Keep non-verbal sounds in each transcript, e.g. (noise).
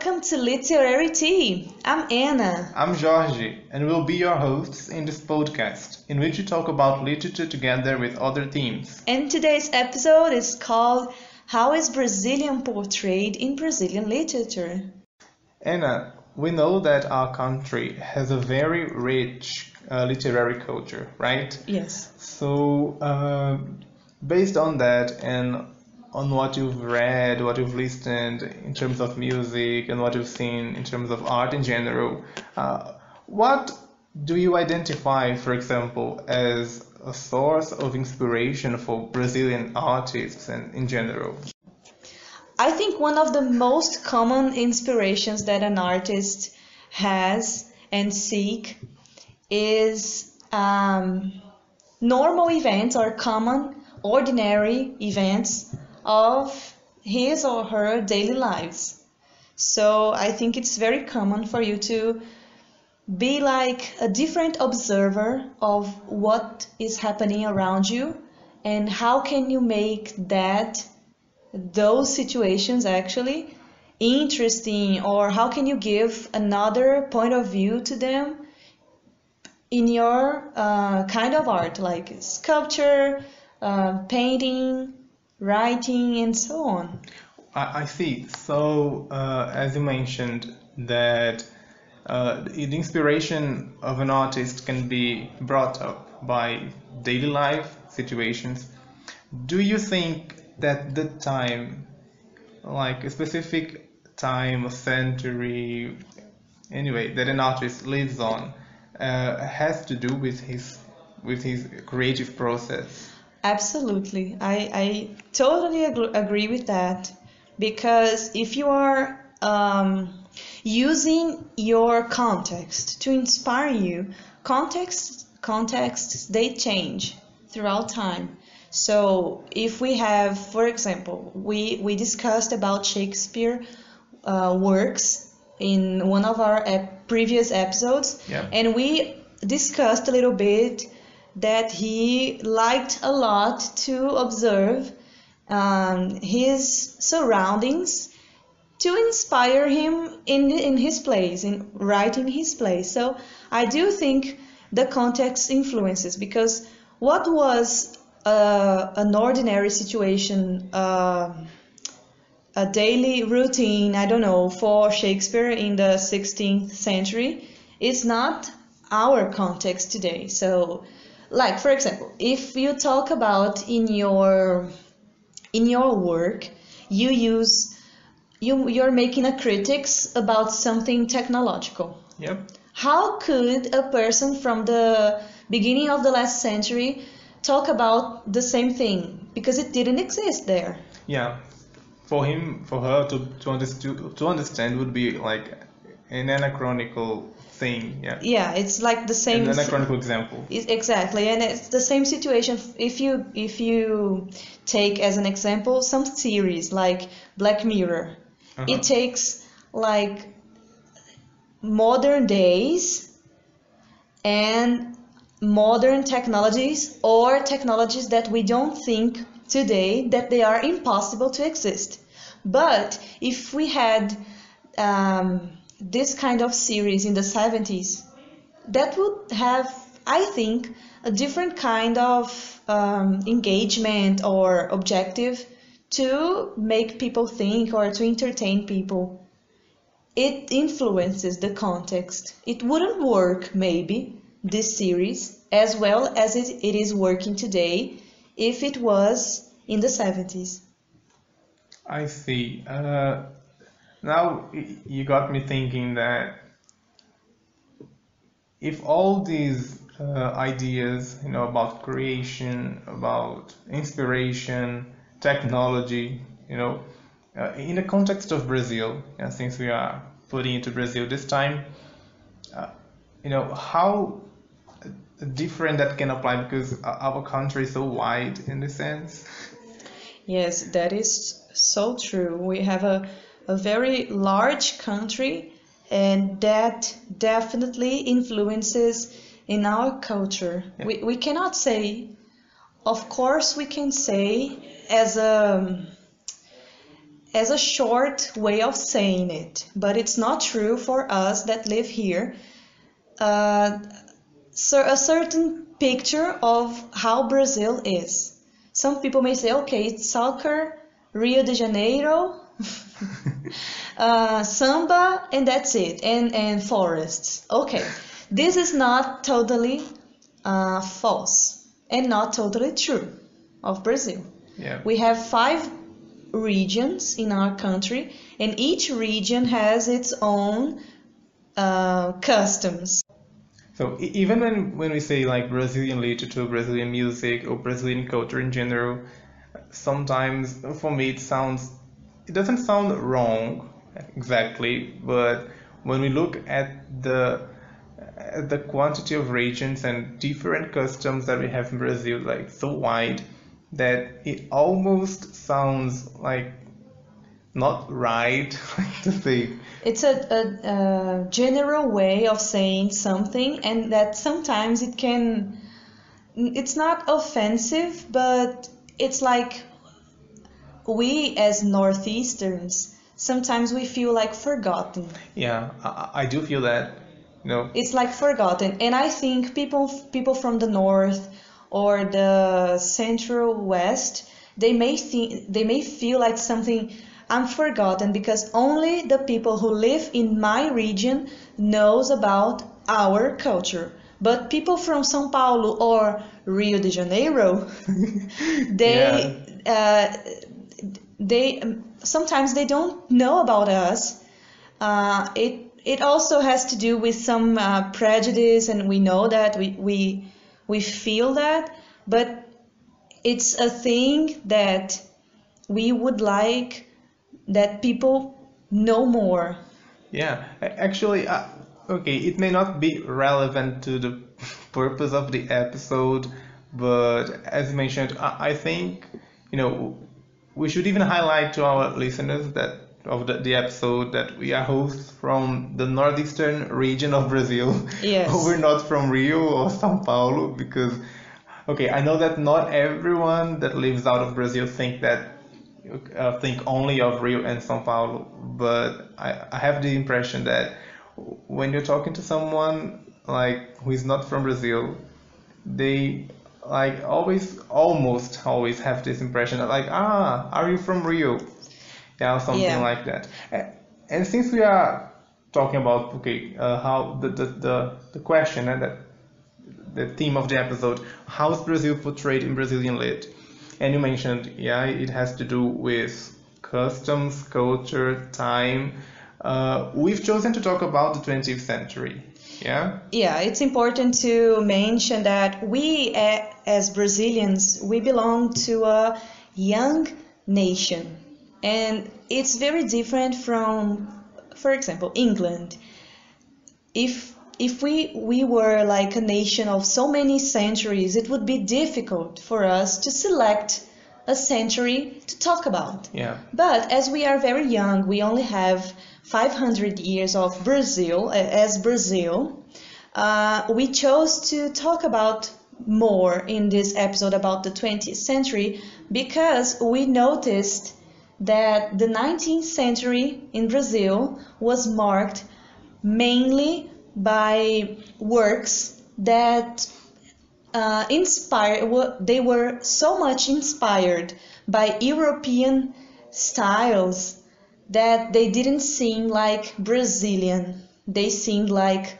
Welcome to Literary Tea. I'm Anna. I'm Jorge, and we'll be your hosts in this podcast, in which we talk about literature together with other themes. And today's episode is called How is Brazilian Portrayed in Brazilian Literature? Anna, we know that our country has a very rich uh, literary culture, right? Yes. So, uh, based on that and on what you've read, what you've listened in terms of music, and what you've seen in terms of art in general, uh, what do you identify, for example, as a source of inspiration for Brazilian artists and in general? I think one of the most common inspirations that an artist has and seek is um, normal events or common, ordinary events of his or her daily lives. So I think it's very common for you to be like a different observer of what is happening around you and how can you make that those situations actually interesting or how can you give another point of view to them in your uh, kind of art like sculpture uh, painting writing, and so on. I, I see. So, uh, as you mentioned, that uh, the inspiration of an artist can be brought up by daily life situations. Do you think that the time, like a specific time, a century, anyway, that an artist lives on, uh, has to do with his with his creative process? Absolutely. I, I totally ag- agree with that because if you are um, using your context to inspire you, context contexts they change throughout time. So if we have, for example, we, we discussed about Shakespeare uh, works in one of our ep- previous episodes, yeah. and we discussed a little bit that he liked a lot to observe um, his surroundings to inspire him in in his plays, in writing his plays. so i do think the context influences because what was uh, an ordinary situation uh, a daily routine i don't know for shakespeare in the 16th century is not our context today so like for example if you talk about in your in your work you use you you're making a critics about something technological. Yep. How could a person from the beginning of the last century talk about the same thing? Because it didn't exist there. Yeah. For him for her to to, understand to understand would be like an anachronical thing. Yeah. Yeah, it's like the same. An anachronic example. Exactly, and it's the same situation. If you if you take as an example some series like Black Mirror, uh-huh. it takes like modern days and modern technologies or technologies that we don't think today that they are impossible to exist. But if we had um, this kind of series in the 70s, that would have, I think, a different kind of um, engagement or objective to make people think or to entertain people. It influences the context. It wouldn't work, maybe, this series, as well as it, it is working today if it was in the 70s. I see. Uh, now you got me thinking that if all these uh, ideas, you know, about creation, about inspiration, technology, you know, uh, in the context of Brazil, and since we are putting into Brazil this time, uh, you know, how different that can apply because our country is so wide in the sense. Yes, that is so true. We have a a very large country and that definitely influences in our culture. Yeah. We, we cannot say, of course, we can say as a as a short way of saying it, but it's not true for us that live here. Uh, so a certain picture of how Brazil is. Some people may say, okay, it's soccer, Rio de Janeiro, (laughs) (laughs) uh, samba, and that's it, and, and forests. Okay, this is not totally uh, false and not totally true of Brazil. Yeah. We have five regions in our country, and each region has its own uh, customs. So even when, when we say like Brazilian literature, Brazilian music, or Brazilian culture in general, sometimes for me it sounds, it doesn't sound wrong exactly, but when we look at the at the quantity of regions and different customs that we have in Brazil, like so wide, that it almost sounds like not right (laughs) to say. It's a, a, a general way of saying something, and that sometimes it can. It's not offensive, but it's like we as Northeasterns sometimes we feel like forgotten. Yeah, I, I do feel that. You know, It's like forgotten, and I think people people from the north or the central west they may think they may feel like something I'm forgotten because only the people who live in my region knows about our culture. But people from São Paulo or Rio de Janeiro, (laughs) they uh, they sometimes they don't know about us. Uh, it it also has to do with some uh, prejudice, and we know that we we we feel that, but it's a thing that we would like that people know more. Yeah, actually, uh, okay, it may not be relevant to the (laughs) purpose of the episode, but as mentioned, I, I think, you know, we should even highlight to our listeners that of the, the episode that we are hosts from the northeastern region of Brazil. Yes. (laughs) We're not from Rio or São Paulo because, okay, I know that not everyone that lives out of Brazil think that uh, think only of Rio and São Paulo, but I, I have the impression that when you're talking to someone like who is not from Brazil, they like always almost always have this impression that like ah are you from Rio? Yeah or something Yeah. like that. A- and since we are talking about okay uh, how the, the the the question and that the theme of the episode how is Brazil portrayed in Brazilian lit? And you mentioned yeah it has to do with customs culture time. Uh, we've chosen to talk about the 20th century yeah Yeah, it's important to mention that we, as Brazilians, we belong to a young nation, and it's very different from, for example, England. If if we we were like a nation of so many centuries, it would be difficult for us to select a century to talk about. yeah But as we are very young, we only have 500 years of Brazil, uh, as Brazil, uh, we chose to talk about more in this episode about the 20th century because we noticed that the 19th century in Brazil was marked mainly by works that uh, inspired. They were so much inspired by European styles that they didn't seem like Brazilian. They seemed like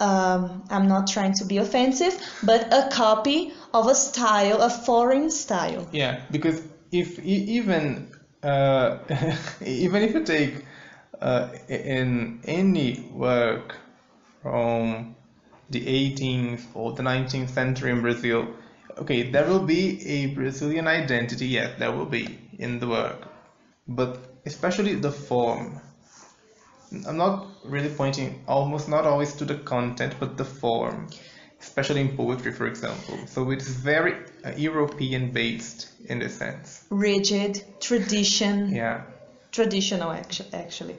um, I'm not trying to be offensive, but a copy of a style, a foreign style. Yeah, because if even uh, (laughs) even if you take uh, in any work from the 18th or the 19th century in Brazil, okay, there will be a Brazilian identity. Yes, there will be in the work, but especially the form. I'm not really pointing almost not always to the content, but the form, especially in poetry, for example. So it's very uh, European based in a sense. Rigid, tradition, Yeah, traditional actu- actually.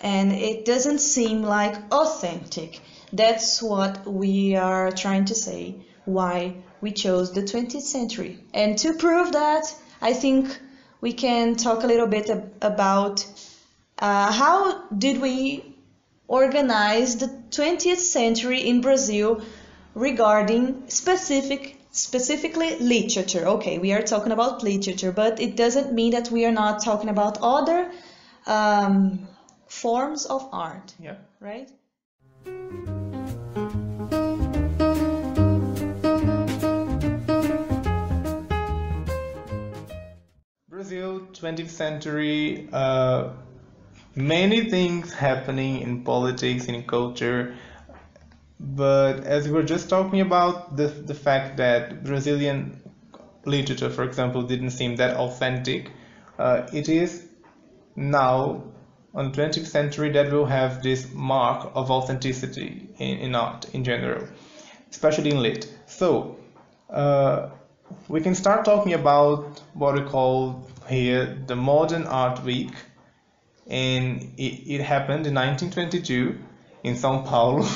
And it doesn't seem like authentic. That's what we are trying to say, why we chose the 20th century. And to prove that, I think we can talk a little bit ab- about uh, how did we organize the 20th century in Brazil regarding specific specifically literature. Okay, we are talking about literature, but it doesn't mean that we are not talking about other um, forms of art, Yeah. right? Brazil, 20th century, uh, many things happening in politics, in culture. But as we were just talking about, the, the fact that Brazilian literature, for example, didn't seem that authentic, uh, it is now on the 20th century that we'll have this mark of authenticity in, in art in general, especially in lit. So, uh, we can start talking about what we call here the Modern Art Week, and it, it happened in 1922 in São Paulo.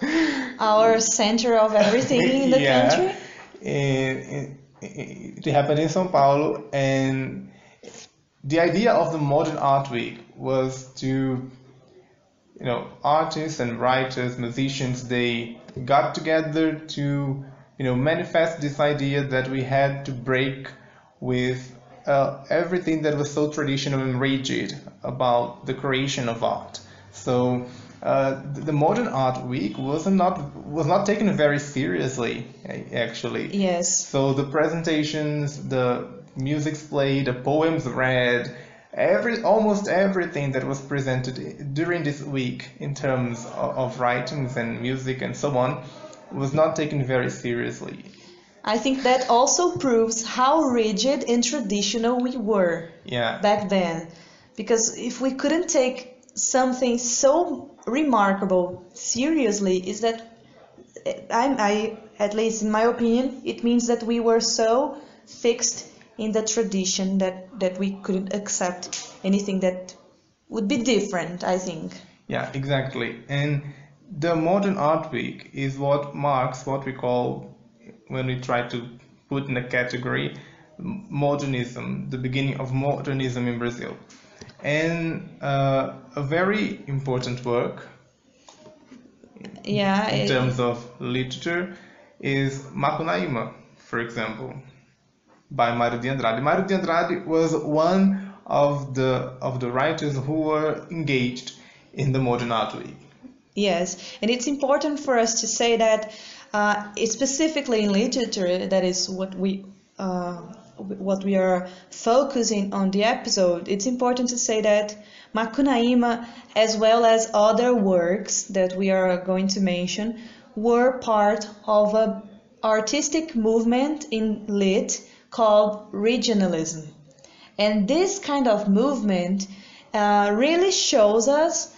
(laughs) Our center of everything in the Yeah. country. And it, it happened in São Paulo, and the idea of the Modern Art Week was to, you know, artists and writers, musicians, they got together to, you know, manifest this idea that we had to break with uh, everything that was so traditional and rigid about the creation of art. So uh, the Modern Art Week was not was not taken very seriously, actually. Yes. So the presentations, the music's played, the poems read, every almost everything that was presented during this week in terms of, of writings and music and so on was not taken very seriously. I think that also proves how rigid and traditional we were Yeah. back then. Because if we couldn't take something so remarkable seriously, is that I, I, at least in my opinion, it means that we were so fixed in the tradition that, that we couldn't accept anything that would be different, I think. Yeah, exactly. And the modern art week is what marks what we call, when we try to put in a category, modernism, the beginning of modernism in Brazil. And uh, a very important work Yeah, in it- terms of literature is Macunaíma, for example, by Mário de Andrade. Mário de Andrade was one of the of the writers who were engaged in the modern art week. Yes, and it's important for us to say that uh, it's specifically in literature that is what we uh, what we are focusing on the episode. It's important to say that Macunaíma, as well as other works that we are going to mention, were part of a artistic movement in lit called regionalism. And this kind of movement uh, really shows us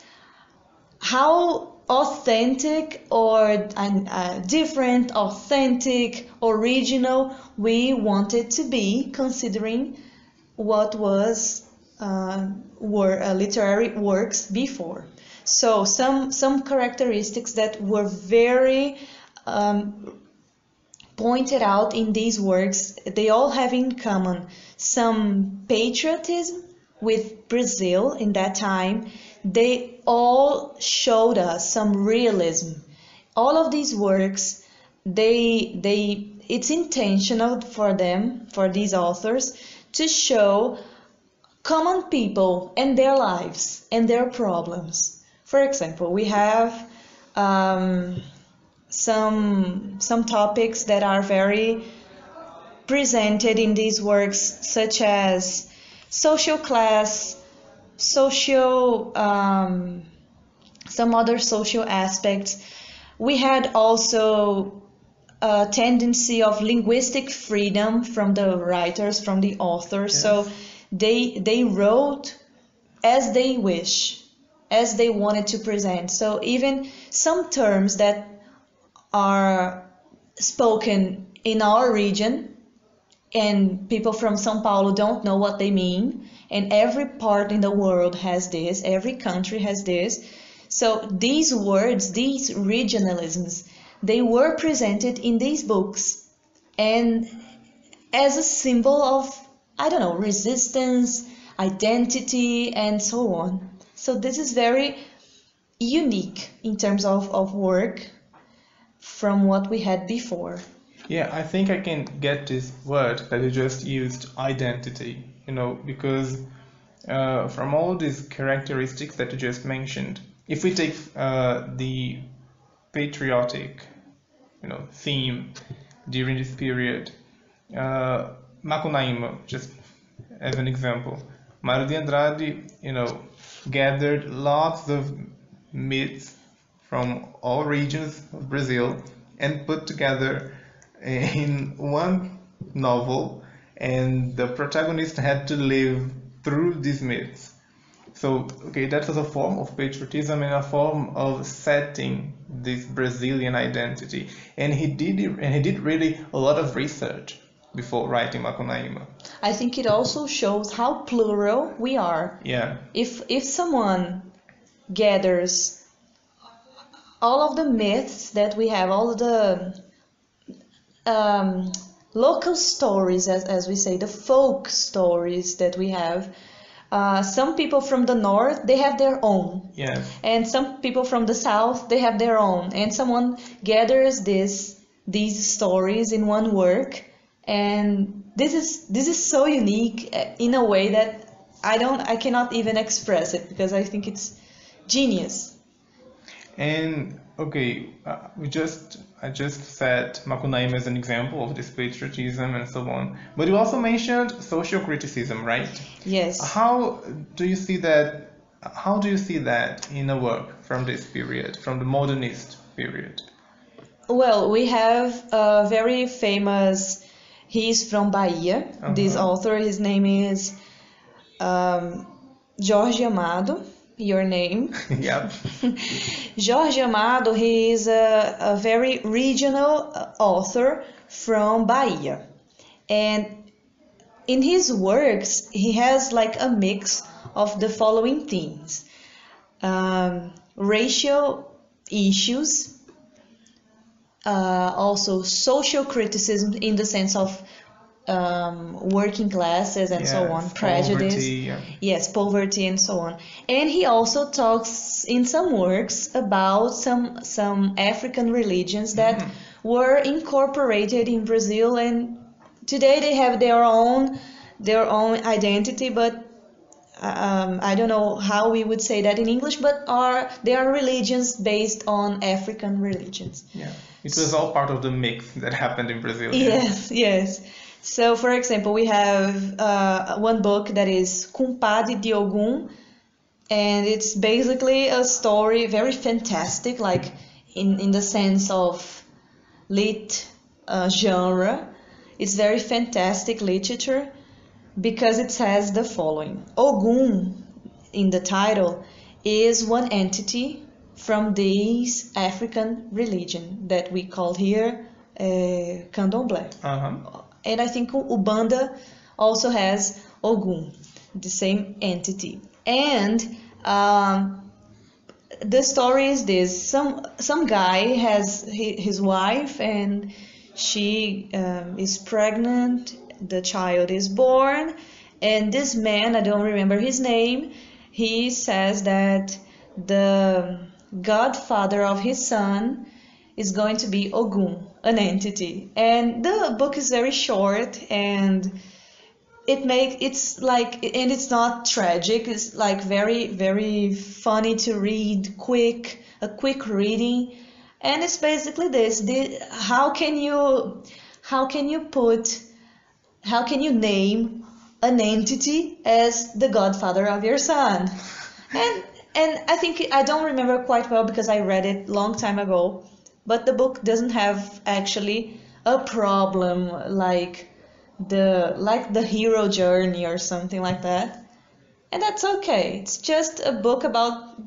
how authentic or uh, different, authentic, original we wanted to be, considering what was uh, were uh, literary works before. So some some characteristics that were very um, pointed out in these works, they all have in common some patriotism with Brazil in that time. They all showed us some realism. All of these works, they they it's intentional for them, for these authors, to show common people and their lives and their problems. For example, we have um, some some topics that are very presented in these works, such as social class, social um, some other social aspects. We had also a tendency of linguistic freedom from the writers, from the authors. So they they wrote as they wish, as they wanted to present. So even some terms that are spoken in our region and people from São Paulo don't know what they mean and every part in the world has this every country has this so these words these regionalisms they were presented in these books and as a symbol of I don't know, resistance, identity, and so on. So this is very unique in terms of, of work from what we had before. Yeah, I think I can get this word that you just used, identity, you know, because uh, from all these characteristics that you just mentioned, if we take uh, the patriotic, you know, theme during this period, uh, Macunaíma, just as an example, Mário de Andrade, you know, gathered lots of myths from all regions of Brazil and put together in one novel, and the protagonist had to live through these myths. So, okay, that was a form of patriotism and a form of setting this Brazilian identity. And he did, and he did really a lot of research before writing Macunaíma. I think it also shows how plural we are. Yeah. If if someone gathers all of the myths that we have, all of the um, local stories, as, as we say, the folk stories that we have. Uh, some people from the north they have their own Yeah. and some people from the south they have their own and someone gathers this these stories in one work and this is this is so unique uh, in a way that I don't I cannot even express it because I think it's genius And okay, uh, we just I just said Macunaíma as an example of this patriotism and so on. But you also mentioned social criticism, right? yes How do you see that? How do you see that in a work from this period, from the modernist period? Well, we have a very famous. He's from Bahia. This Uh-huh. author, his name is um, Jorge Amado. Your name, (laughs) yeah. (laughs) Jorge Amado. He is a, a very regional uh, author from Bahia, and in his works he has like a mix of the following themes: um, racial issues, uh, also social criticism in the sense of um, working classes and so on, prejudice, poverty, yeah. yes, poverty and so on. And he also talks in some works about some some African religions that Mm-hmm. were incorporated in Brazil, and today they have their own their own identity, but um, I don't know how we would say that in English, but are they are religions based on African religions. Yeah. It was all part of the mix that happened in Brazil. yeah. Yes, yes. So, for example, we have uh, one book that is Compadre de and it's basically a story, very fantastic, like in, in the sense of lit uh, genre. It's very fantastic literature because it says the following Ogum, in the title, is one entity from this African religion that we call here uh, Candomblé. Uh-huh. And I think Umbanda also has Ogun, the same entity. And um, the story is this: some some guy has his wife, and she um, is pregnant. The child is born, and this man, I don't remember his name, he says that the godfather of his son is going to be Ogun, an entity. And the book is very short and it make it's like and it's not tragic, it's like very very funny to read, quick, a quick reading. And it's basically this, the, how can you how can you put how can you name an entity as the godfather of your son? (laughs) And and I think I don't remember quite well because I read it long time ago, but the book doesn't have actually a problem like the like the hero journey or something like that. And that's okay. It's just a book about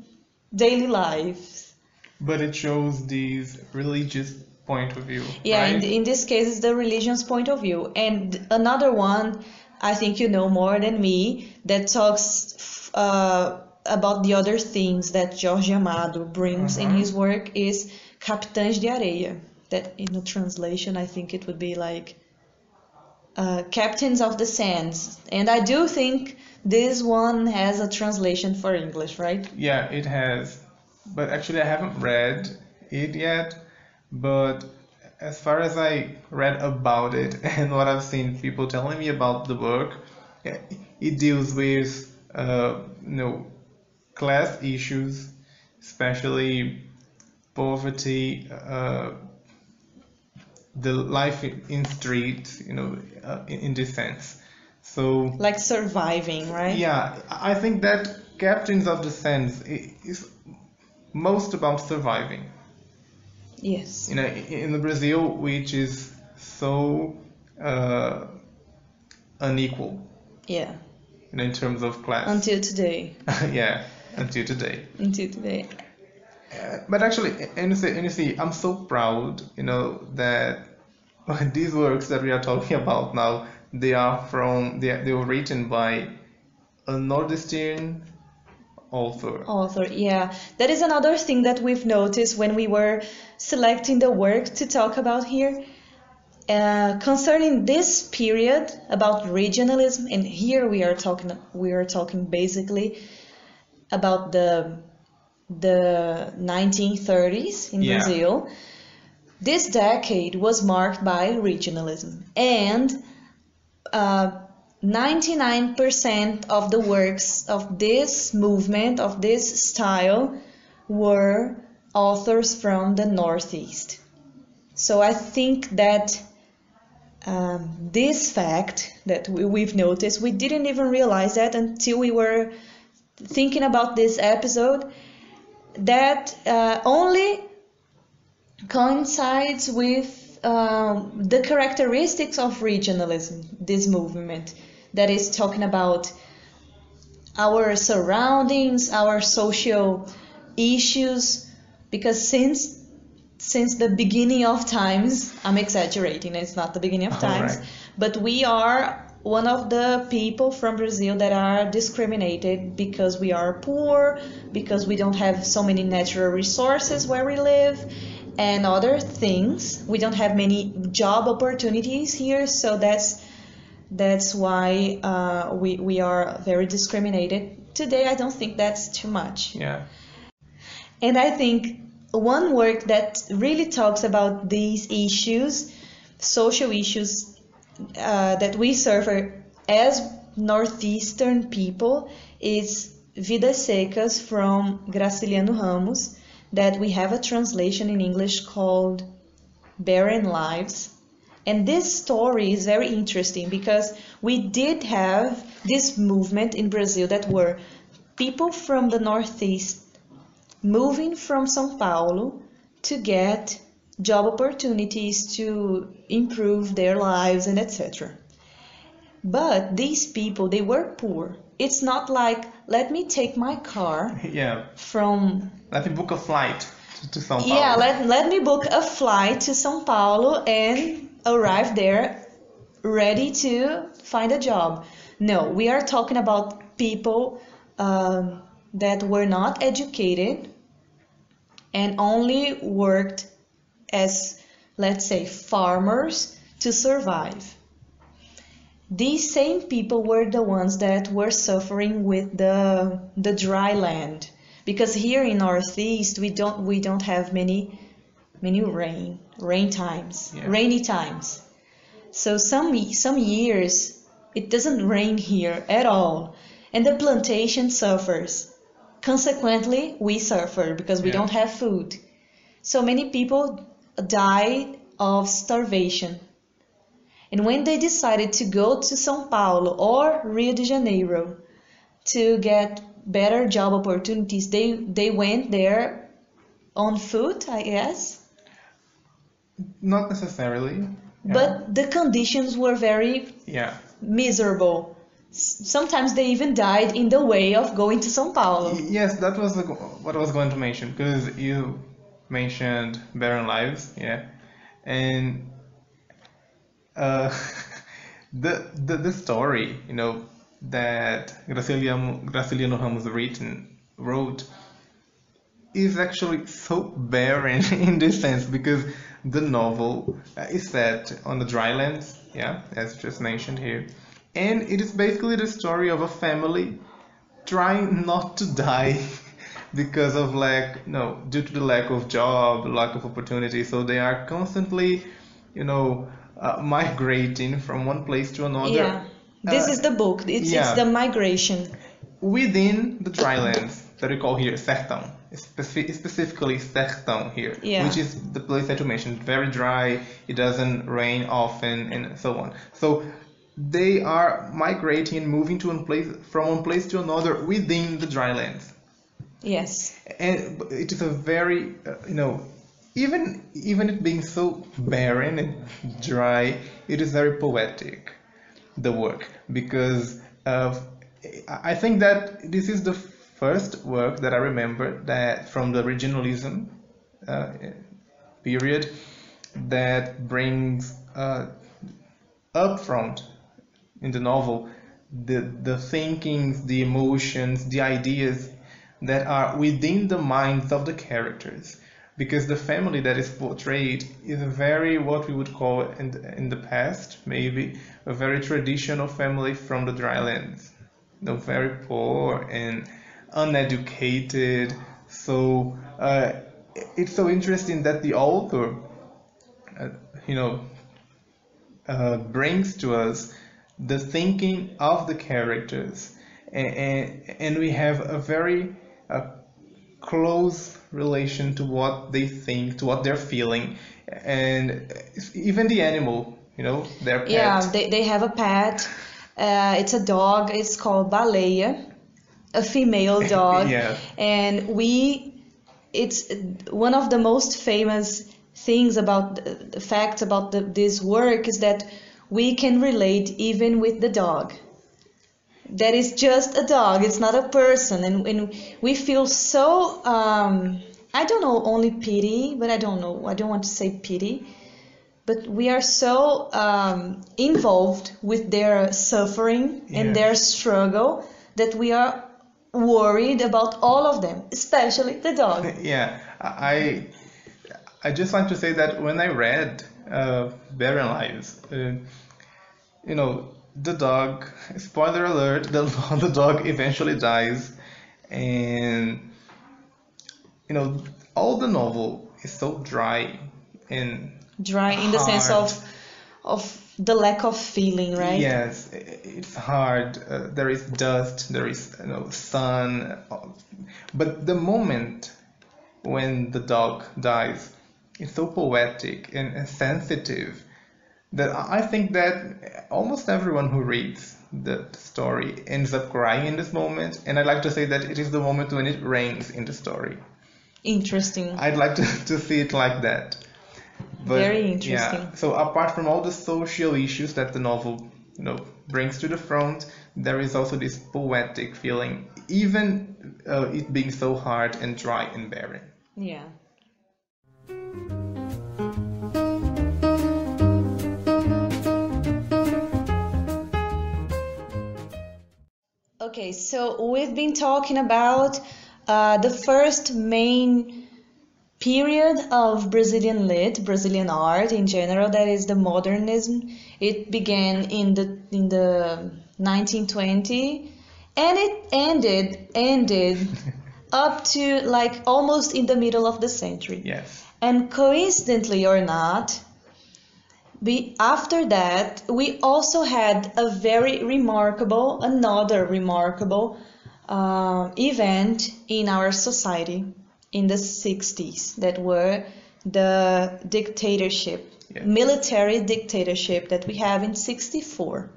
daily lives But it shows these religious point of view. Yeah, right? in, in this case, it's the religion's point of view. And another one, I think you know more than me, that talks uh, about the other things that Jorge Amado brings in Mhm. his work is Capitães de Areia. That in the translation, I think it would be like uh, Captains of the Sands, and I do think this one has a translation for English, right? Yeah, it has. But actually, I haven't read it yet. But as far as I read about it (laughs) and what I've seen people telling me about the book, it deals with uh, you know class issues, especially poverty, uh, the life in streets, you know, uh, in, in this sense. So like surviving, right? Yeah, I think that Captains of the Sands is most about surviving. Yes. You know, in the Brazil, which is so uh, unequal. Yeah. You know, in terms of class. Until today. (laughs) yeah, until today. Until today. Uh, but actually, and you, see, I'm so proud, you know, that (laughs) these works that we are talking (laughs) about now, they are from, they, they were written by a Northeastern author. Author, yeah. That is another thing that we've noticed when we were selecting the work to talk about here. Uh, concerning this period about regionalism, and here we are talking, we are talking basically about the the 1930s in yeah. Brazil. This decade was marked by regionalism, and uh, 99% of the works of this movement, of this style, were authors from the Northeast. So I think that um, this fact that we, have noticed, we didn't even realize that until we were thinking about this episode, that uh, only coincides with um, the characteristics of regionalism, this movement that is talking about our surroundings, our social issues, because since since the beginning of times, I'm exaggerating, it's not the beginning of times, right. but we are one of the people from Brazil that are discriminated because we are poor, because we don't have so many natural resources where we live, and other things. We don't have many job opportunities here, so that's that's why uh, we, we are very discriminated. Today, I don't think that's too much. Yeah. And I think one work that really talks about these issues, social issues uh, that we serve as Northeastern people, is Vidas Secas from Graciliano Ramos, that we have a translation in English called Barren Lives. And this story is very interesting because we did have this movement in Brazil that were people from the Northeast moving from São Paulo to get job opportunities to improve their lives and etc. But these people, they were poor. It's not like, let me take my car (laughs) yeah. from... Let me book a flight to São Paulo. Yeah, let, let me book a flight to São Paulo and arrive there ready to find a job. No, we are talking about people um, that were not educated and only worked as, let's say, farmers to survive. These same people were the ones that were suffering with the the dry land because here in Northeast we don't we don't have many many rain rain times, yeah. rainy times. So some some years it doesn't rain here at all, and the plantation suffers. Consequently, we suffer because we yeah. don't have food. So many people died of starvation. And when they decided to go to São Paulo or Rio de Janeiro to get better job opportunities, they, they went there on foot, I guess, not necessarily. Yeah. But the conditions were very yeah. miserable. Sometimes they even died in the way of going to São Paulo. Yes, that was the, what I was going to mention because you mentioned barren lives, yeah, and uh, (laughs) the, the the story, you know, that Graciliano, Graciliano Ramos written wrote is actually so barren (laughs) in this sense because the novel is set on the drylands yeah, as just mentioned here. And it is basically the story of a family trying not to die (laughs) because of lack, no, due to the lack of job, lack of opportunity. So they are constantly, you know, uh, migrating from one place to another. Yeah. This Uh, is the book. It's, yeah. it's the migration. within the drylands that we call here sertão, speci- specifically sertão here, Yeah. which is the place that you mentioned, very dry, it doesn't rain often, and so on. So they are migrating and moving to one place from one place to another within the drylands, Yes. and it is a very, uh, you know. Even even it being so barren and dry, it is very poetic, the work, because uh, I think that this is the first work that I remember that from the regionalism uh, period that brings uh, up front in the novel the the thinkings, the emotions, the ideas that are within the minds of the characters. Because the family that is portrayed is a very what we would call in the, in the past maybe a very traditional family from the drylands you very poor and uneducated. So uh, it's so interesting that the author, uh, you know, uh, brings to us the thinking of the characters, and, and, and we have a very uh, close relation to what they think, to what they're feeling, and even the animal, you know, their pet. Yeah, they, they have a pet. Uh, it's a dog. It's called Baleia, a female (laughs) dog. Yeah. And we, it's one of the most famous things about facts about the, this work is that we can relate even with the dog. That is just a dog. It's not a person, and, and we feel so. Um, I don't know only pity, but I don't know. I don't want to say pity but we are so um, involved with their suffering and their struggle that we are worried about all of them, especially the dog. (laughs) Yeah, I I just like to say that when I read uh, Barren Lives, uh, you know, the dog. Spoiler alert: the (laughs) the dog eventually dies, and you know, all the novel is so dry and Dry in the sense of of the lack of feeling, right? Yes, it's hard. Uh, there is dust, there is you know sun, but the moment when the dog dies, it's so poetic and sensitive that I think that almost everyone who reads the story ends up crying in this moment. And I like to say that it is the moment when it rains in the story. Interesting. I'd like to, to see it like that. But, Very interesting. Yeah, so apart from all the social issues that the novel, you know, brings to the front, there is also this poetic feeling, even uh, it being so hard and dry and barren. Yeah. Okay, so we've been talking about uh, the first main period of Brazilian lit, Brazilian art in general, that is the modernism. It began in the in the 1920 and it ended ended (laughs) up to like almost in the middle of the century. Yes. And coincidentally or not, we, after that, we also had a very remarkable, another remarkable uh, event in our society in the 60s that were the dictatorship, Yeah. military dictatorship that we have in 64.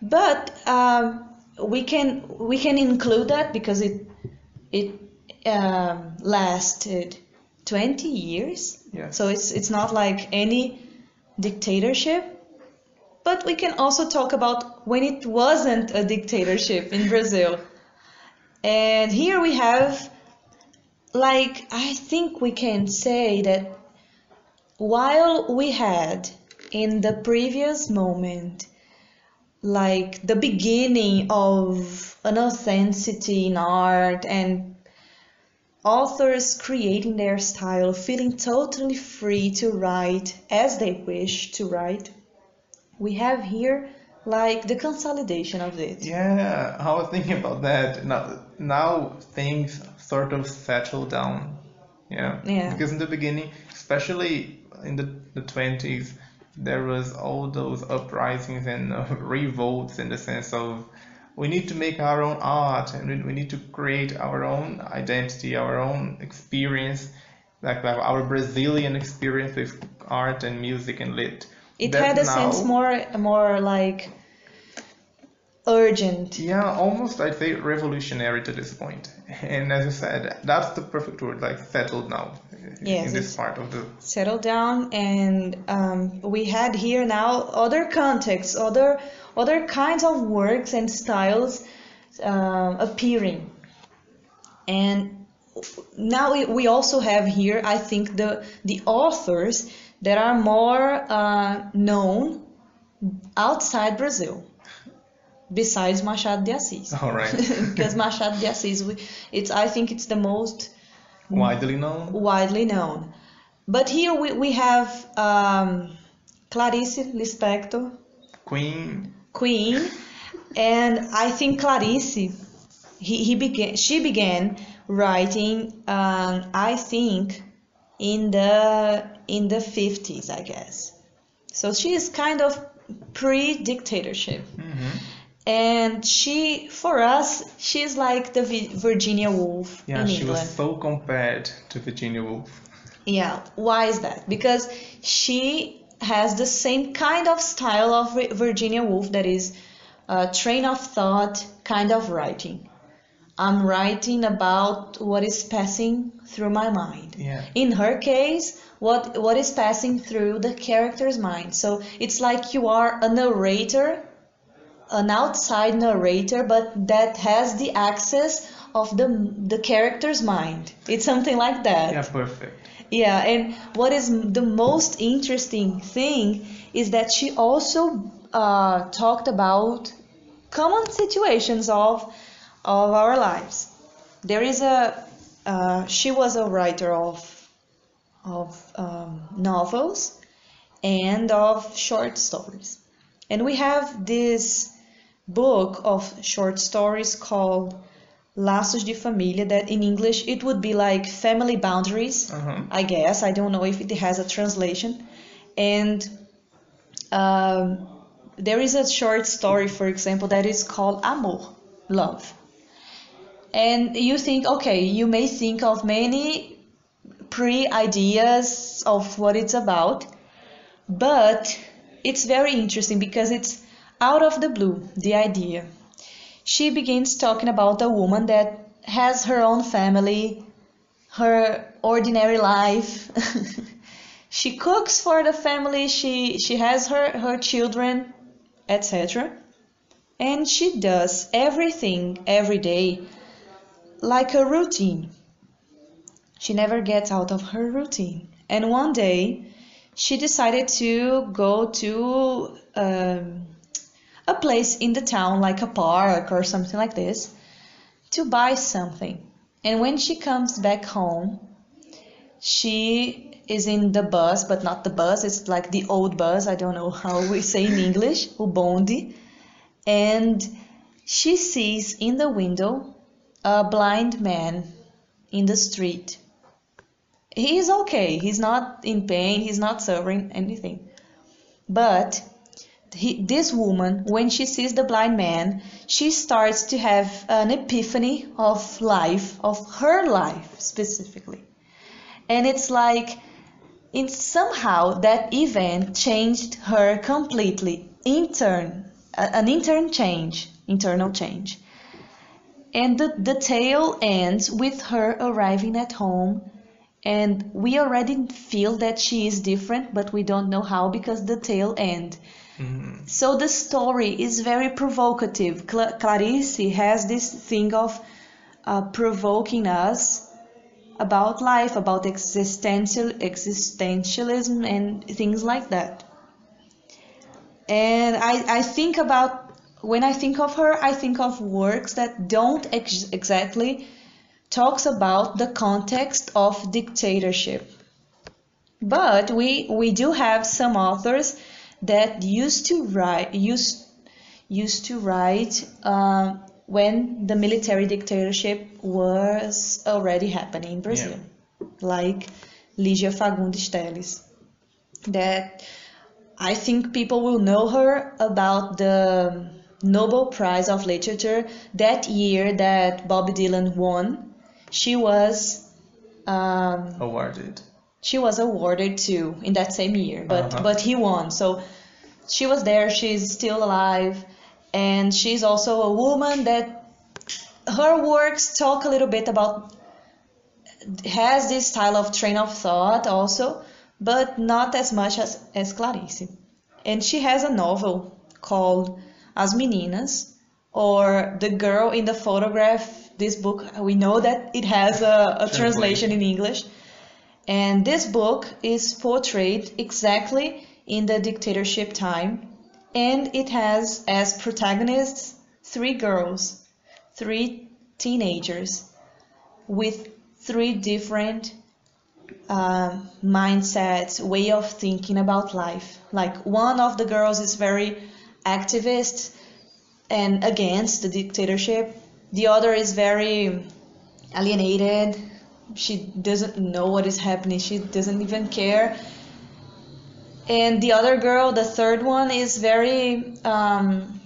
But um, we can we can include that because it it um, lasted 20 years. So it's it's not like any dictatorship. But we can also talk about when it wasn't a dictatorship in Brazil. And here we have like I think we can say that while we had in the previous moment like the beginning of an authenticity in art and authors creating their style, feeling totally free to write as they wish to write. we have here like the consolidation of it. Yeah, I was thinking about that. Now, now things sort of settle down. Yeah. Yeah. Because in the beginning, especially in the, the 20s, there was all those uprisings and uh, (laughs) revolts in the sense of we need to make our own art and we, need to create our own identity, our own experience, like, our Brazilian experience with art and music and lit. It That had a now- sense more more like urgent. Yeah, almost I'd say revolutionary to this point. And as you said, that's the perfect word, like settled now Yes, in this part of the settle down and um, we had here now other contexts other other kinds of works and styles um, appearing and now we, we also have here i think the the authors that are more uh, known outside brazil besides machado de assis All right. (laughs) because machado de assis it's i think it's the most widely known. widely known. But here we, we have um, Clarice Lispector, Queen. Queen, and I think Clarice, he, he began, she began writing, um, I think, in the in the 50s, I guess. So she is kind of pre-dictatorship. hmm And she, for us, she's like the Virginia Woolf Yeah, in she England. was so compared to Virginia Woolf. Yeah, why is that? Because she has the same kind of style of Virginia Woolf that is a train of thought kind of writing. I'm writing about what is passing through my mind. Yeah. In her case, what what is passing through the character's mind. So it's like you are a narrator, an outside narrator, but that has the access of the the character's mind. It's something like that. Yeah, perfect. Yeah, and what is the most interesting thing is that she also uh, talked about common situations of of our lives. There is a uh, she was a writer of of um, novels and of short stories, and we have this book of short stories called Laços de Família that in English it would be like family boundaries. Uh-huh. I guess. I don't know if it has a translation. And um, there is a short story, for example, that is called Amor, love. And you think, okay, you may think of many pre ideas of what it's about, but it's very interesting because it's out of the blue, the idea. She begins talking about a woman that has her own family, her ordinary life. (laughs) she cooks for the family, she, she has her, her children, etc. And she does everything every day like a routine. She never gets out of her routine. And one day, she decided to go to um, a place in the town, like a park or something like this, to buy something. And when she comes back home, she is in the bus, but not the bus, it's like the old bus, I don't know how we say in English, (laughs) o. And she sees in the window a blind man in the street. He is okay, he's not in pain, he's not suffering anything. But he, this woman, when she sees the blind man, she starts to have an epiphany of life, of her life specifically. And it's like, in somehow that event changed her completely, intern, a- an intern change, internal change. And the, the tale ends with her arriving at home, and we already feel that she is different, but we don't know how because the tale end. Mhm. So the story is very provocative. Cla- Clarice has this thing of uh, provoking us about life, about existential existentialism and things like that. And I, I think about when I think of her, I think of works that don't ex- exactly talks about the context of dictatorship. But we we do have some authors that used to write used used to write uh, when the military dictatorship was already happening in Brazil, yeah. like Lygia Fagundes Telles. That I think people will know her about the Nobel Prize of Literature that year that Bob Dylan won. She was um, awarded. She was awarded too in that same year, but uh-huh. but he won. So she was there. She's still alive, and she's also a woman that her works talk a little bit about has this style of train of thought also, but not as much as as Clarice. And she has a novel called As Meninas, or The Girl in the Photograph. This book, we know that it has a, a translation in English. And this book is portrayed exactly in the dictatorship time, and it has as protagonists three girls, three teenagers, with three different uh, mindsets, way of thinking about life. Like one of the girls is very activist and against the dictatorship. The other is very alienated. She doesn't know what is happening. She doesn't even care. And the other girl, the third one, is very. Um,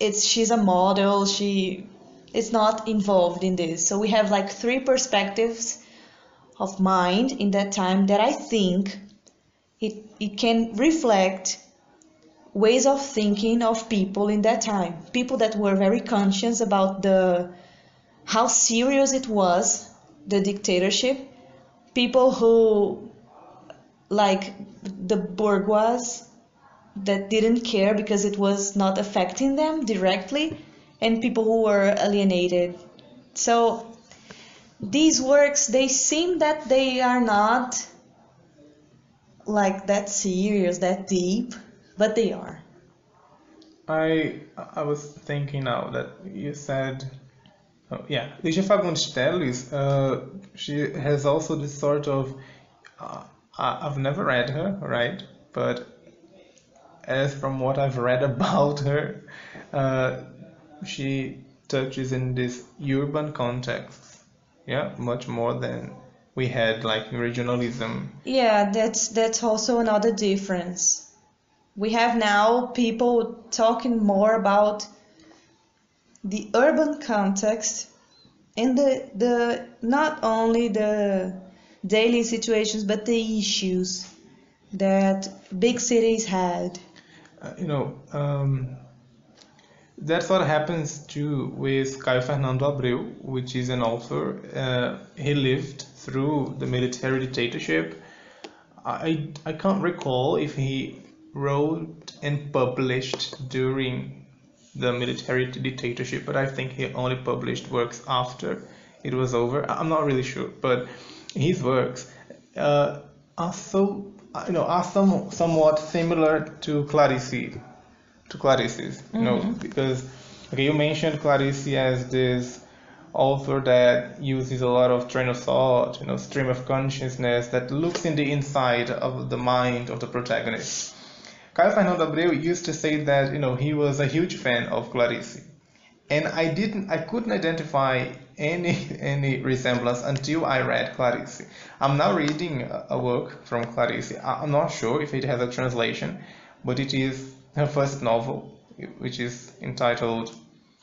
it's she's a model. She is not involved in this. So we have like three perspectives of mind in that time that I think it, it can reflect ways of thinking of people in that time. People that were very conscious about the how serious it was, the dictatorship. People who like the bourgeois that didn't care because it was not affecting them directly and people who were alienated. So these works they seem that they are not like that serious, that deep, but they are. I I was thinking now that you said, oh, yeah, Lygia Fagundes uh, she has also this sort of, uh, I've never read her, right? But as from what I've read (laughs) about her, uh, she touches in this urban context, yeah, much more than we had like regionalism. Yeah, that's that's also another difference. We have now people talking more about the urban context and the the not only the daily situations but the issues that big cities had. Uh, you know, um, that's what happens too with Caio Fernando Abreu, which is an author. Uh, he lived through the military dictatorship. I, I can't recall if he wrote and published during the military dictatorship, but I think he only published works after it was over. I'm not really sure, but his works uh, are so you know are some, somewhat similar to Clarice to Clarice, you mm-hmm. know, because okay, you mentioned Clarice as this author that uses a lot of train of thought, you know, stream of consciousness that looks in the inside of the mind of the protagonist. Caio Fernando Abreu used to say that, you know, he was a huge fan of Clarice. And I didn't I couldn't identify any (laughs) any resemblance until I read Clarice. I'm now reading a work from Clarice. I'm not sure if it has a translation, but it is her first novel, which is entitled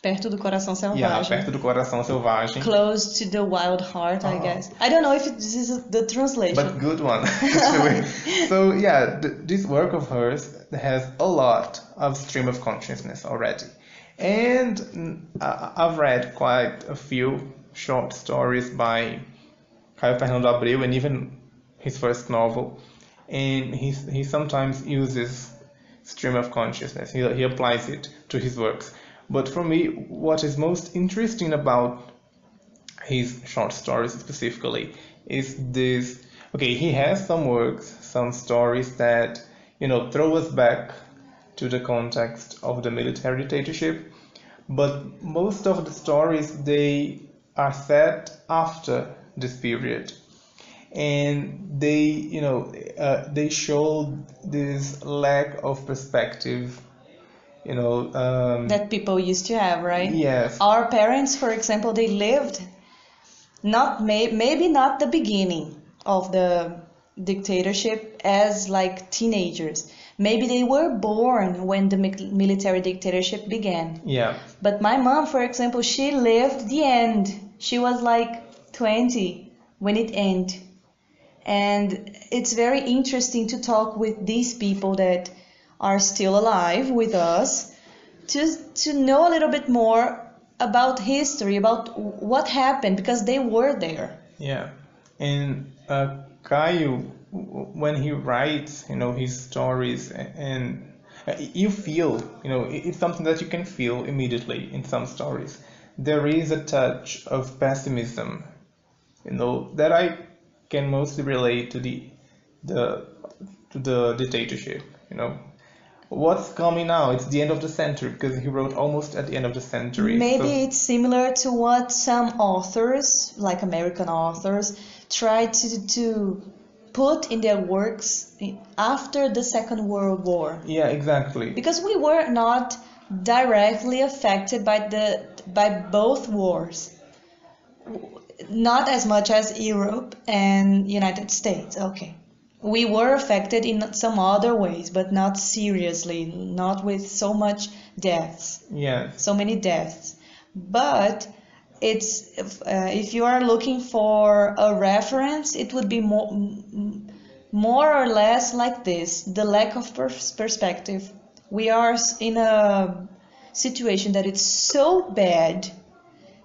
Perto do Coração Selvagem. Yeah, Perto do Coração Selvagem. Close to the Wild Heart, I uh-huh. guess. I don't know if this is the translation. But good one. (laughs) (laughs) so yeah, th- this work of hers has a lot of stream of consciousness already. And mm, I've read quite a few short stories by Caio Fernando Abreu and even his first novel. And he, he sometimes uses stream of consciousness. He, he applies it to his works. But for me, what is most interesting about his short stories specifically is this. Okay, he has some works, some stories that you know throw us back to the context of the military dictatorship, but most of the stories they are set after this period, and they you know uh, they show this lack of perspective you know um, that people used to have right? Yes. Our parents for example they lived not may, maybe not the beginning of the dictatorship as like teenagers. Maybe they were born when the military dictatorship began. Yeah. But my mom for example she lived the end. She was like 20 when it ended and it's very interesting to talk with these people that are still alive with us to, to know a little bit more about history, about what happened, because they were there. Yeah. And uh, when he writes, you know, his stories, and uh, you feel, you know, it's something that you can feel immediately in some stories. There is a touch of pessimism, you know, that I can mostly relate to the the to the dictatorship. You know, what's coming now? It's the end of the century because he wrote almost at the end of the century. Maybe so. it's similar to what some authors, like American authors, try to to put in their works after the Second World War. Yeah, exactly. Because we were not directly affected by the by both wars not as much as Europe and United States. Okay. We were affected in some other ways, but not seriously, not with so much deaths. Yeah. So many deaths. But it's if, uh, if you are looking for a reference, it would be more more or less like this: the lack of pers perspective. We are in a situation that it's so bad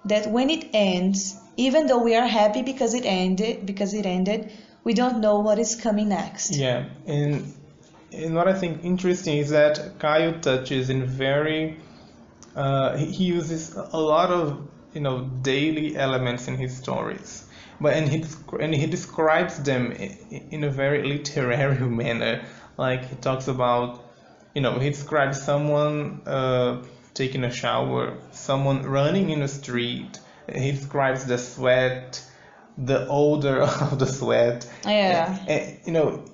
that when it ends, even though we are happy because it ended because it ended we don't know what is coming next. Yeah and and what i think interesting is that Caio touches in very uh, he uses a lot of you know daily elements in his stories but and he and he describes them in a very literary (laughs) manner. Like he talks about you know he describes someone uh, taking a shower someone running in the street. He describes the sweat, the odor (laughs) of the sweat. Yeah. And, and you know,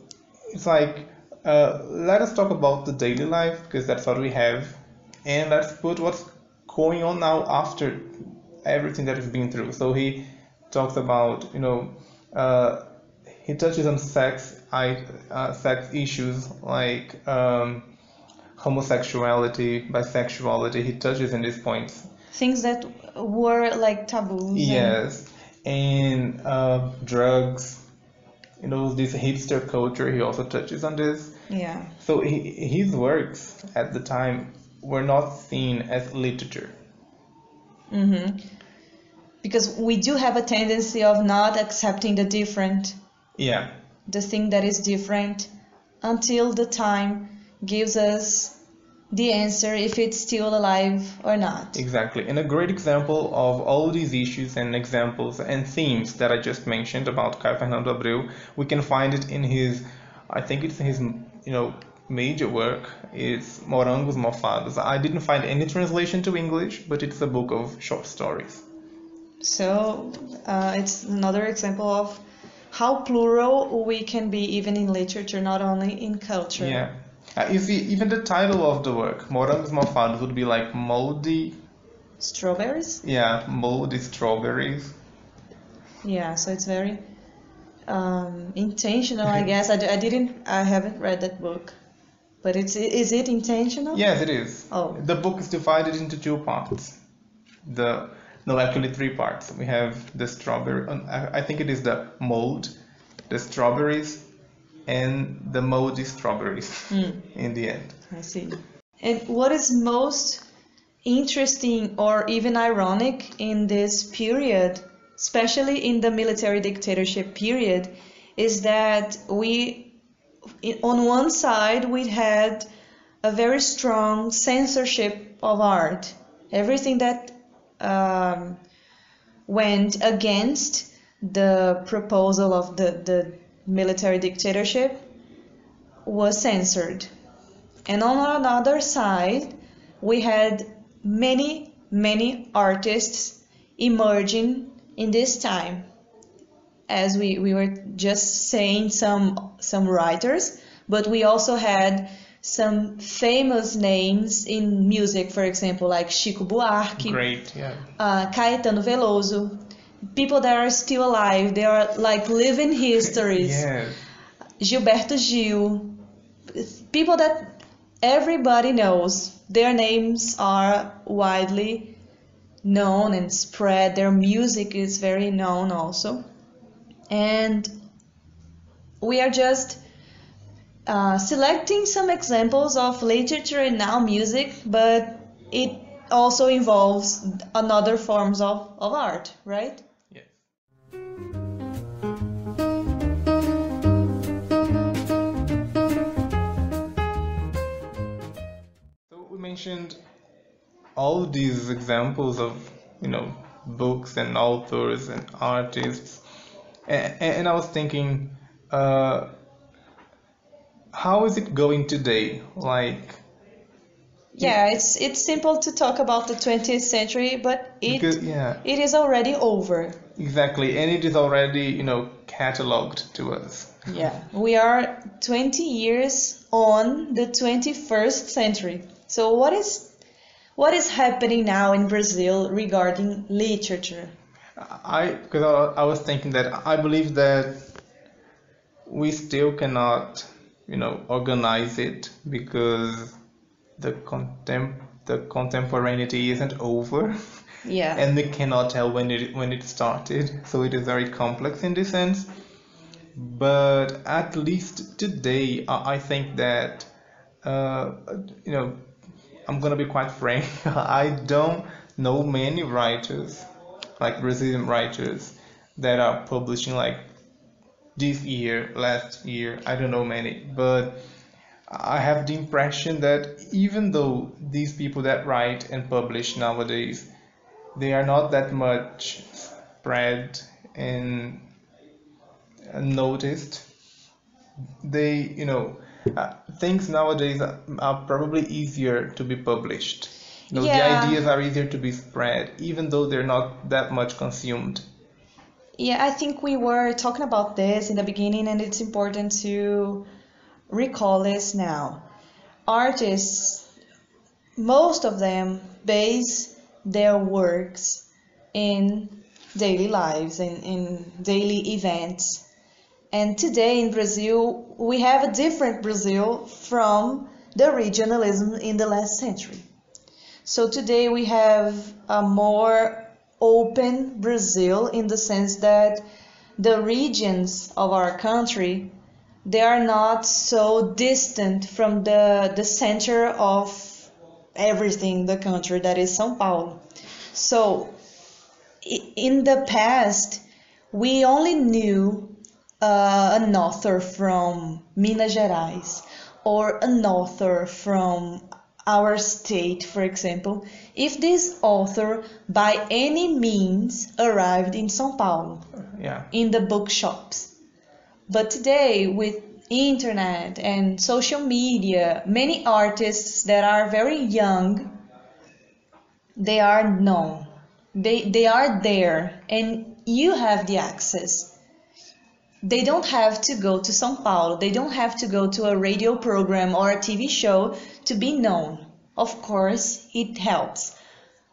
it's like uh, let us talk about the daily life because that's what we have, and let's put what's going on now after everything that we've been through. So he talks about you know. Uh, he touches on sex, I, uh, sex issues like um, homosexuality, bisexuality. He touches on these points things that were like taboos. Yes, and, uh, drugs. You know, this hipster culture. He also touches on this. Yeah. So he, his works at the time were not seen as literature. Mm-hmm. Because we do have a tendency of not accepting the different. Yeah. The thing that is different until the time gives us the answer if it's still alive or not. Exactly. And a great example of all these issues and examples and themes that I just mentioned about Caio Fernando Abreu, we can find it in his, I think it's his, you know, major work. It's Morangos Mofados. I didn't find any translation to English, but it's a book of short stories. So uh, it's another example of how plural we can be even in literature, not only in culture. Yeah. Uh, you see, even the title of the work, Morangos Mofados, would be like moldy. Strawberries? Yeah, moldy strawberries. Yeah, so it's very um, intentional, I (laughs) guess. I, I didn't, I haven't read that book. But it's is it intentional? Yes, it is. Oh. The book is divided into two parts. The no, actually three parts. We have the strawberry. I think it is the mold, the strawberries, and the moldy strawberries mm. in the end. I see. And what is most interesting or even ironic in this period, especially in the military dictatorship period, is that we, on one side, we had a very strong censorship of art. Everything that um, went against the proposal of the, the military dictatorship was censored. And on another side, we had many, many artists emerging in this time. as we, we were just saying some some writers, but we also had some famous names in music, for example, like Chico Buarque, Great, yeah. uh, Caetano Veloso, people that are still alive. They are like living histories. (laughs) Yes. Gilberto Gil, people that everybody knows. Their names are widely known and spread. Their music is very known also. And we are just uh, selecting some examples of literature and now music, but it also involves another forms of, of art, right? Mentioned all these examples of, you know, books and authors and artists, and, and I was thinking, uh, how is it going today? Like, Yeah, it's it's simple to talk about the 20th century, but it because, yeah, it is already over. exactly, and it is already, you know, cataloged to us. Yeah, we are 20 years on the 21st century. So what is what is happening now in Brazil regarding literature? I because I, I was thinking that I believe that we still cannot, you know, organize it because the contem the contemporaneity isn't over, Yeah. and we cannot tell when it when it started. So it is very complex in this sense. But at least today, I, I think that, uh, you know, I'm gonna be quite frank. (laughs) I don't know many writers, like Brazilian writers, that are publishing like this year, last year. I don't know many, but I have the impression that even though these people that write and publish nowadays, they are not that much spread and noticed. They, you know, uh, things nowadays are, are probably easier to be published. You know, Yeah. the ideas are easier to be spread, even though they're not that much consumed. Yeah, I think we were talking about this in the beginning, and it's important to recall this now. Artists, most of them base their works in daily lives, in, in daily events. And today in Brazil, we have a different Brazil from the regionalism in the last century. So today we have a more open Brazil in the sense that the regions of our country they are not so distant from the the center of everything the country that is São Paulo. So in the past we only knew uh, an author from Minas Gerais or an author from our state, for example, if this author by any means arrived in São Paulo Yeah. in the bookshops. But today, with internet and social media, many artists that are very young, they are known. They, they are there and you have the access. They don't have to go to São Paulo. They don't have to go to a radio program or a TV show to be known. Of course, it helps,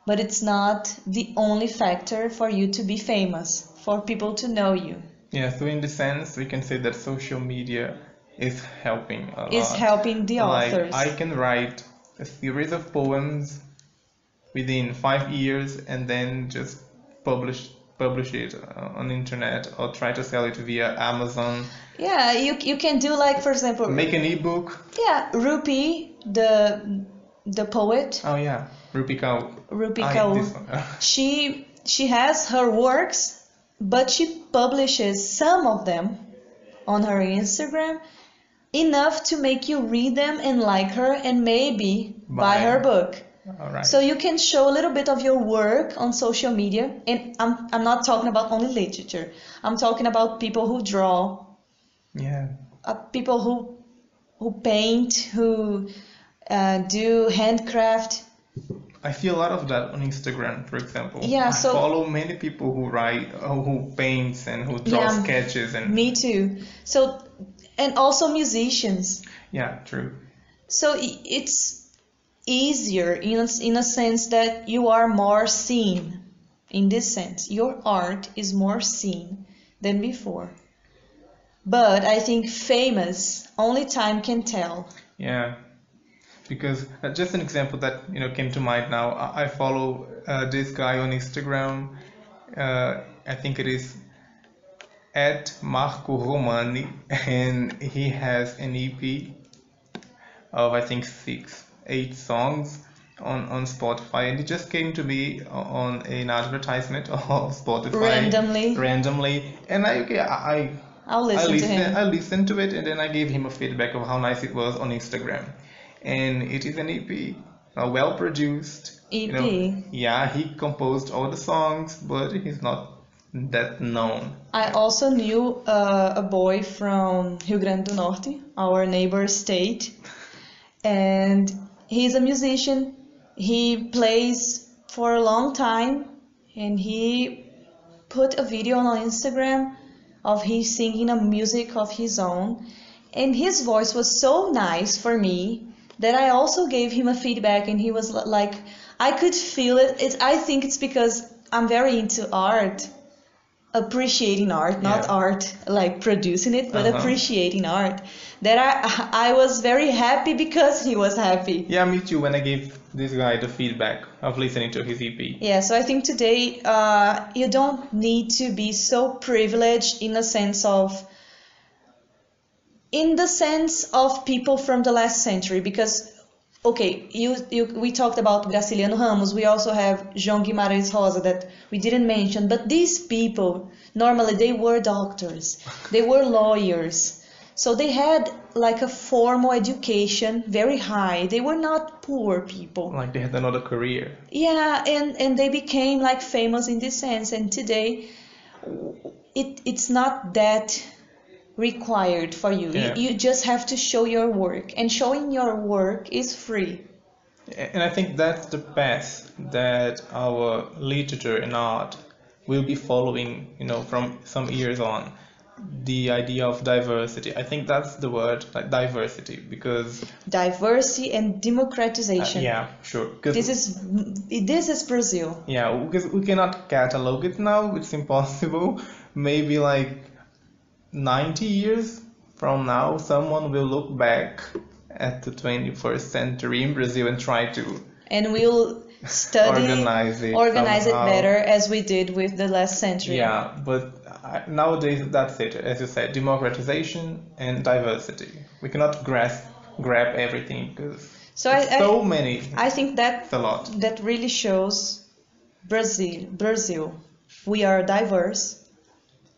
but it's not the only factor for you to be famous, for people to know you. Yeah, so in the sense, we can say that social media is helping a lot. Is helping the like, authors. I can write a series of poems within five years and then just publish publish it uh, on the internet or try to sell it via Amazon. Yeah, you you can do like for example, Make an ebook. yeah, Rupi, the the poet, Oh yeah, Rupi Kaur. Rupi Ah, Kaur. (laughs) she she has her works, but she publishes some of them on her Instagram enough to make you read them and like her and maybe buy Buy. her book. All right. So you can show a little bit of your work on social media, and I'm I'm not talking about only literature. I'm talking about people who draw, yeah. uh, people who who paint, who uh, do handcraft. I see a lot of that on Instagram, for example. Yeah, I so- follow many people who write, uh, who paints, and who draw Yeah, sketches, and Me too. So, and also musicians. yeah, true. So it's easier in a, in a sense that you are more seen. In this sense, your art is more seen than before. But I think famous, only time can tell. Yeah, because uh, just an example that you know came to mind now. I, I follow uh, this guy on Instagram. Uh, I think it is at Marco Romani, (laughs) and he has an EP of I think six, eight songs on on Spotify, and it just came to me on an advertisement (laughs) of Spotify Randomly. randomly, and I okay, I I'll I listen to listened, him. I listened to it and then I gave him a feedback of how nice it was on Instagram. And it is an EP, uh, well produced. you know. EP. yeah, he composed all the songs, but he's not that known. I also knew uh, a boy from Rio Grande do Norte, our neighbor state, and he's a musician. He plays for a long time, and he put a video on Instagram of he singing a music of his own, and his voice was so nice for me that I also gave him a feedback, and he was like, I could feel it. it I think it's because I'm very into art appreciating art, not Yeah. art like producing it, but Uh-huh. appreciating art. That I (laughs) I was very happy because he was happy. Yeah, me too, when I gave this guy the feedback of listening to his EP. Yeah, so I think today uh, you don't need to be so privileged in the sense of in the sense of people from the last century because okay you, you we talked about Graciliano Ramos we also have João Guimarães Rosa that we didn't mention but these people normally they were doctors they were lawyers so they had like a formal education very high they were not poor people Like they had another career. yeah and and they became like famous in this sense and today it it's not that required for you Yeah. you, you just have to show your work and showing your work is free And I think that's the path that our literature and art will be following, you know, from some years on. The idea of diversity. I think that's the word, like diversity, because diversity and uh, democratization yeah, sure. this is this is brazil yeah, because we cannot catalog it now. It's impossible. Maybe like 90 years from now, someone will look back at the 21st century in Brazil and try to and we'll study Organize it organize it better as we did with the last century Yeah, but nowadays that's it. As you said, democratization and diversity. We cannot grasp grab everything because so I, so I many. i think that a lot. that really shows Brazil. Brazil. We are diverse,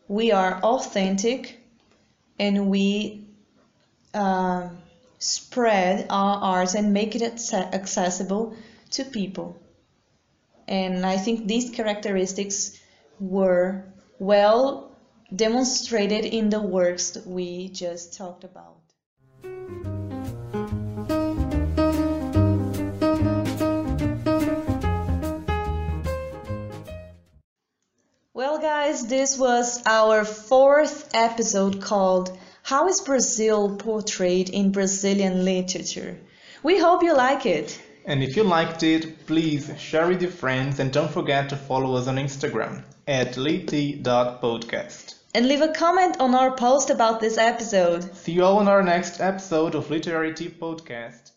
we are authentic, and we um, spread our arts and make it accessible to people. And I think these characteristics were well demonstrated in the works we just talked about. Well, guys, this was our fourth episode called How is Brazil Portrayed in Brazilian Literature? We hope you like it. And if you liked it, please share with your friends and don't forget to follow us on Instagram at lit.podcast. And leave a comment on our post about this episode. See you all on our next episode of Literary Tea Podcast.